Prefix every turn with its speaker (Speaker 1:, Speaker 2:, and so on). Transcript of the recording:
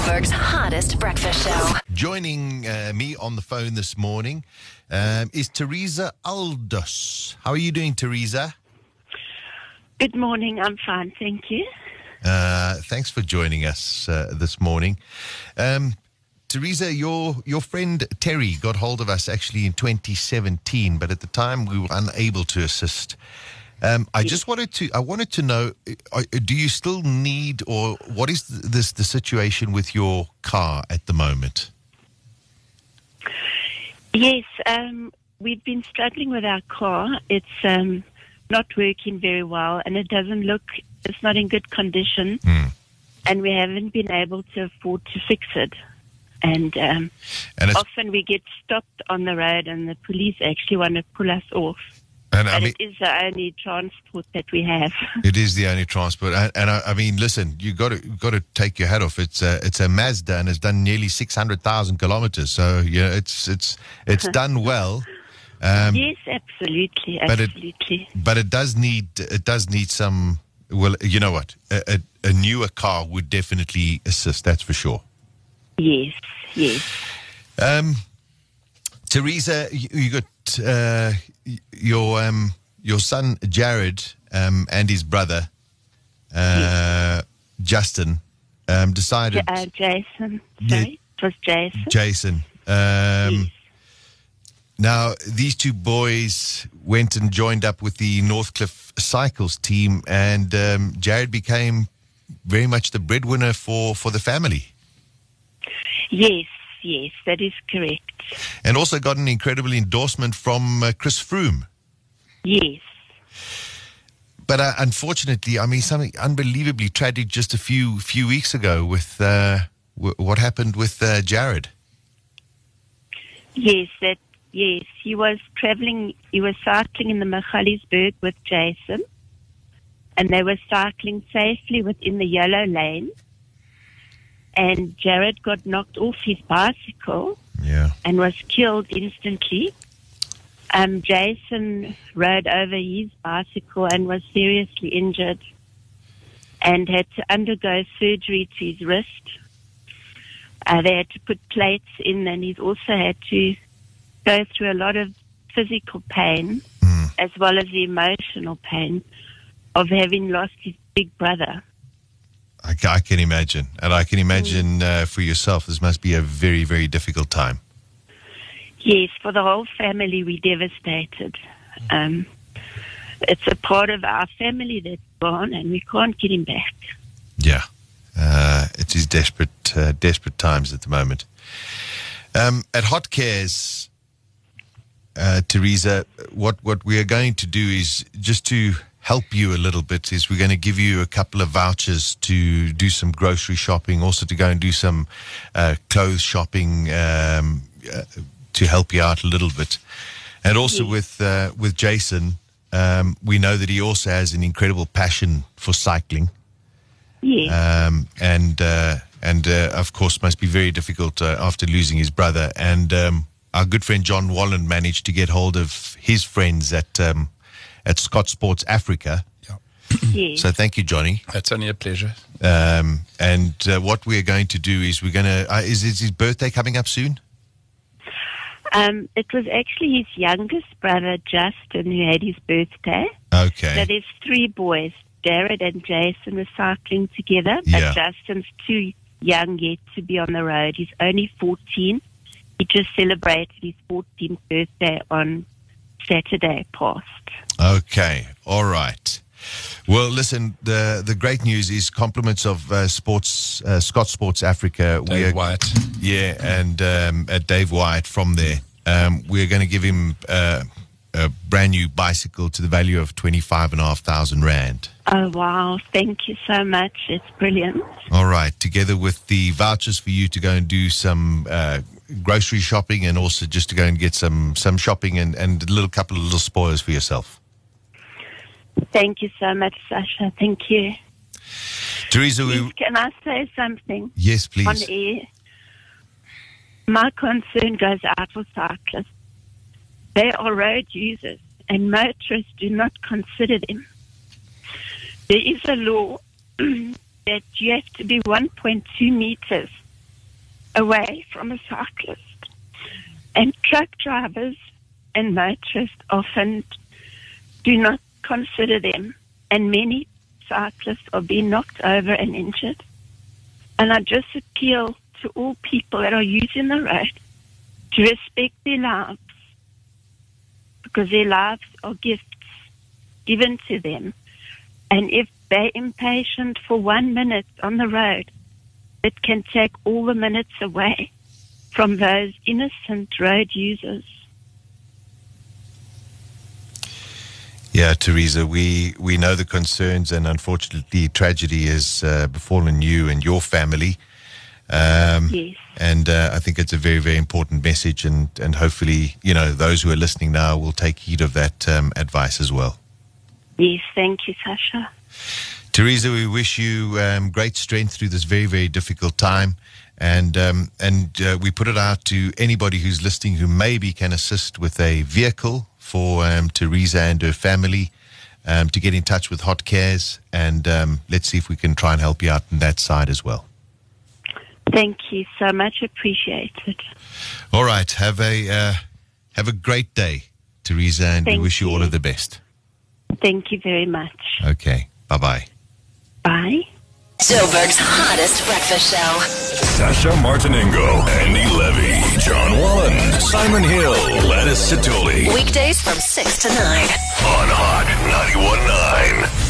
Speaker 1: Joburg's hottest breakfast show.
Speaker 2: Joining uh, me on the phone this morning um, is Teresa Aldous. How are you doing, Teresa?
Speaker 3: Good morning. I'm fine, thank you.
Speaker 2: Uh, thanks for joining us uh, this morning. Um, Teresa, your your friend Terry got hold of us actually in 2017, but at the time we were unable to assist. Um, I just wanted to I wanted to know: uh, Do you still need, or what is this the situation with your car at the moment?
Speaker 3: Yes, um, we've been struggling with our car. It's um, not working very well, and it doesn't look. It's not in good condition, and we haven't been able to afford to fix it. And, um,
Speaker 2: And
Speaker 3: often we get stopped on the road, and the police actually want to pull us off.
Speaker 2: And I mean,
Speaker 3: it is the only transport that we have.
Speaker 2: It is the only transport, and, and I, I mean, listen, you got to got to take your hat off. It's a it's a Mazda, and it's done nearly six hundred thousand kilometers. So yeah, it's it's it's done well, um,
Speaker 3: yes, absolutely,
Speaker 2: but it-
Speaker 3: absolutely.
Speaker 2: but it does need it does need some. Well, you know what, a, a, a newer car would definitely assist. That's for sure.
Speaker 3: yes, yes.
Speaker 2: Um, Teresa, you, you got uh, your um, your son Jared um, and his brother uh, Justin um, decided.
Speaker 3: Uh, Jason, sorry, it was Jason.
Speaker 2: Jason. Um,
Speaker 3: Yes.
Speaker 2: Now, these two boys went and joined up with the Northcliffe Cycles team, and um, Jared became very much the breadwinner for, for the family.
Speaker 3: Yes, yes, that is correct.
Speaker 2: And also got an incredible endorsement from uh, Chris Froome.
Speaker 3: Yes.
Speaker 2: But uh, unfortunately, I mean, something unbelievably tragic just a few few weeks ago with uh, w- what happened with uh, Jared.
Speaker 3: Yes, that yes. He was traveling he was cycling in the Magaliesburg with Jason and they were cycling safely within the yellow lane and Jared got knocked off his bicycle
Speaker 2: Yeah.
Speaker 3: and was killed instantly. Um, Jason rode over his bicycle and was seriously injured and had to undergo surgery to his wrist. Uh, they had to put plates in, and he's also had to go through a lot of physical pain as well as the emotional pain of having lost his big brother.
Speaker 2: I, I can imagine. And I can imagine uh, for yourself, this must be a very, very difficult time.
Speaker 3: Yes, for the whole family, we're devastated. Um, it's a part of our family that's gone, and we can't get him back.
Speaker 2: Yeah. Uh, it is these desperate, uh, desperate times at the moment. Um, at Hot Cares, uh, Teresa, what, what we are going to do is just to help you a little bit is we're going to give you a couple of vouchers to do some grocery shopping, also to go and do some uh, clothes shopping um, uh, to help you out a little bit. And also with uh, with Jason, um, we know that he also has an incredible passion for cycling
Speaker 3: Yes,
Speaker 2: um, and uh, and uh, of course must be very difficult uh, after losing his brother. And um, our good friend John Wallen managed to get hold of his friends at um, at Scott Sports Africa.
Speaker 3: yes.
Speaker 2: So thank you, Johnny.
Speaker 4: That's only a pleasure.
Speaker 2: Um, and uh, what we're going to do is we're going to uh, is, is his birthday coming up soon?
Speaker 3: Um, it was actually his youngest brother, Justin, who had his birthday.
Speaker 2: Okay.
Speaker 3: So there's three boys. Jared and Jason are cycling together, but
Speaker 2: Yeah.
Speaker 3: Justin's too young yet to be on the road. He's only 14. He just celebrated his 14th birthday on Saturday past.
Speaker 2: Okay, all right. Well, listen. the The great news is compliments of uh, Sports uh, Scott Sports Africa. We
Speaker 4: Dave
Speaker 2: are-
Speaker 4: Wyatt.
Speaker 2: Yeah, and um, uh, Dave Wyatt from there. Um, we're going to give him uh, a brand new bicycle to the value of twenty five and a half thousand rand.
Speaker 3: Oh, wow. Thank you so much. It's brilliant.
Speaker 2: All right, together with the vouchers for you to go and do some uh, grocery shopping, and also just to go and get some some shopping and and a little couple of little spoils for yourself.
Speaker 3: Thank you so much, Sasha. Thank you.
Speaker 2: Teresa, we,
Speaker 3: can I say something
Speaker 2: yes, please.
Speaker 3: on
Speaker 2: please.
Speaker 3: air? My concern goes out for cyclists. They are road users, and motorists do not consider them. There is a law that you have to be 1.2 meters away from a cyclist. And truck drivers and motorists often do not consider them, and many cyclists are being knocked over and injured. And I just appeal to all people that are using the road to respect their lives because their lives are gifts given to them. And if they're impatient for one minute on the road, it can take all the minutes away from those innocent road users.
Speaker 2: Yeah, Teresa, we, we know the concerns, and unfortunately, tragedy has uh, befallen you and your family. Um,
Speaker 3: Yes.
Speaker 2: And uh, I think it's a very, very important message, and, and hopefully, you know, those who are listening now will take heed of that um, advice as well.
Speaker 3: Yes, thank you, Sasha.
Speaker 2: Teresa, we wish you um, great strength through this very, very difficult time. And um, and uh, we put it out to anybody who's listening who maybe can assist with a vehicle for um, Teresa and her family um, to get in touch with Hot Cares. And um, let's see if we can try and help you out on that side as well.
Speaker 3: Thank you so much. Appreciated.
Speaker 2: All right. Have a uh, have a great day, Teresa, and we wish you all of the best.
Speaker 3: Thank you very much.
Speaker 2: Okay. Bye bye.
Speaker 3: Bye.
Speaker 1: Joburg's hottest breakfast show.
Speaker 4: Sasha Martinengo, Andy Levy, John Wallen, Simon Hill, Lettuce Satuli.
Speaker 1: Weekdays from 6 to 9.
Speaker 4: On Hot 91.9.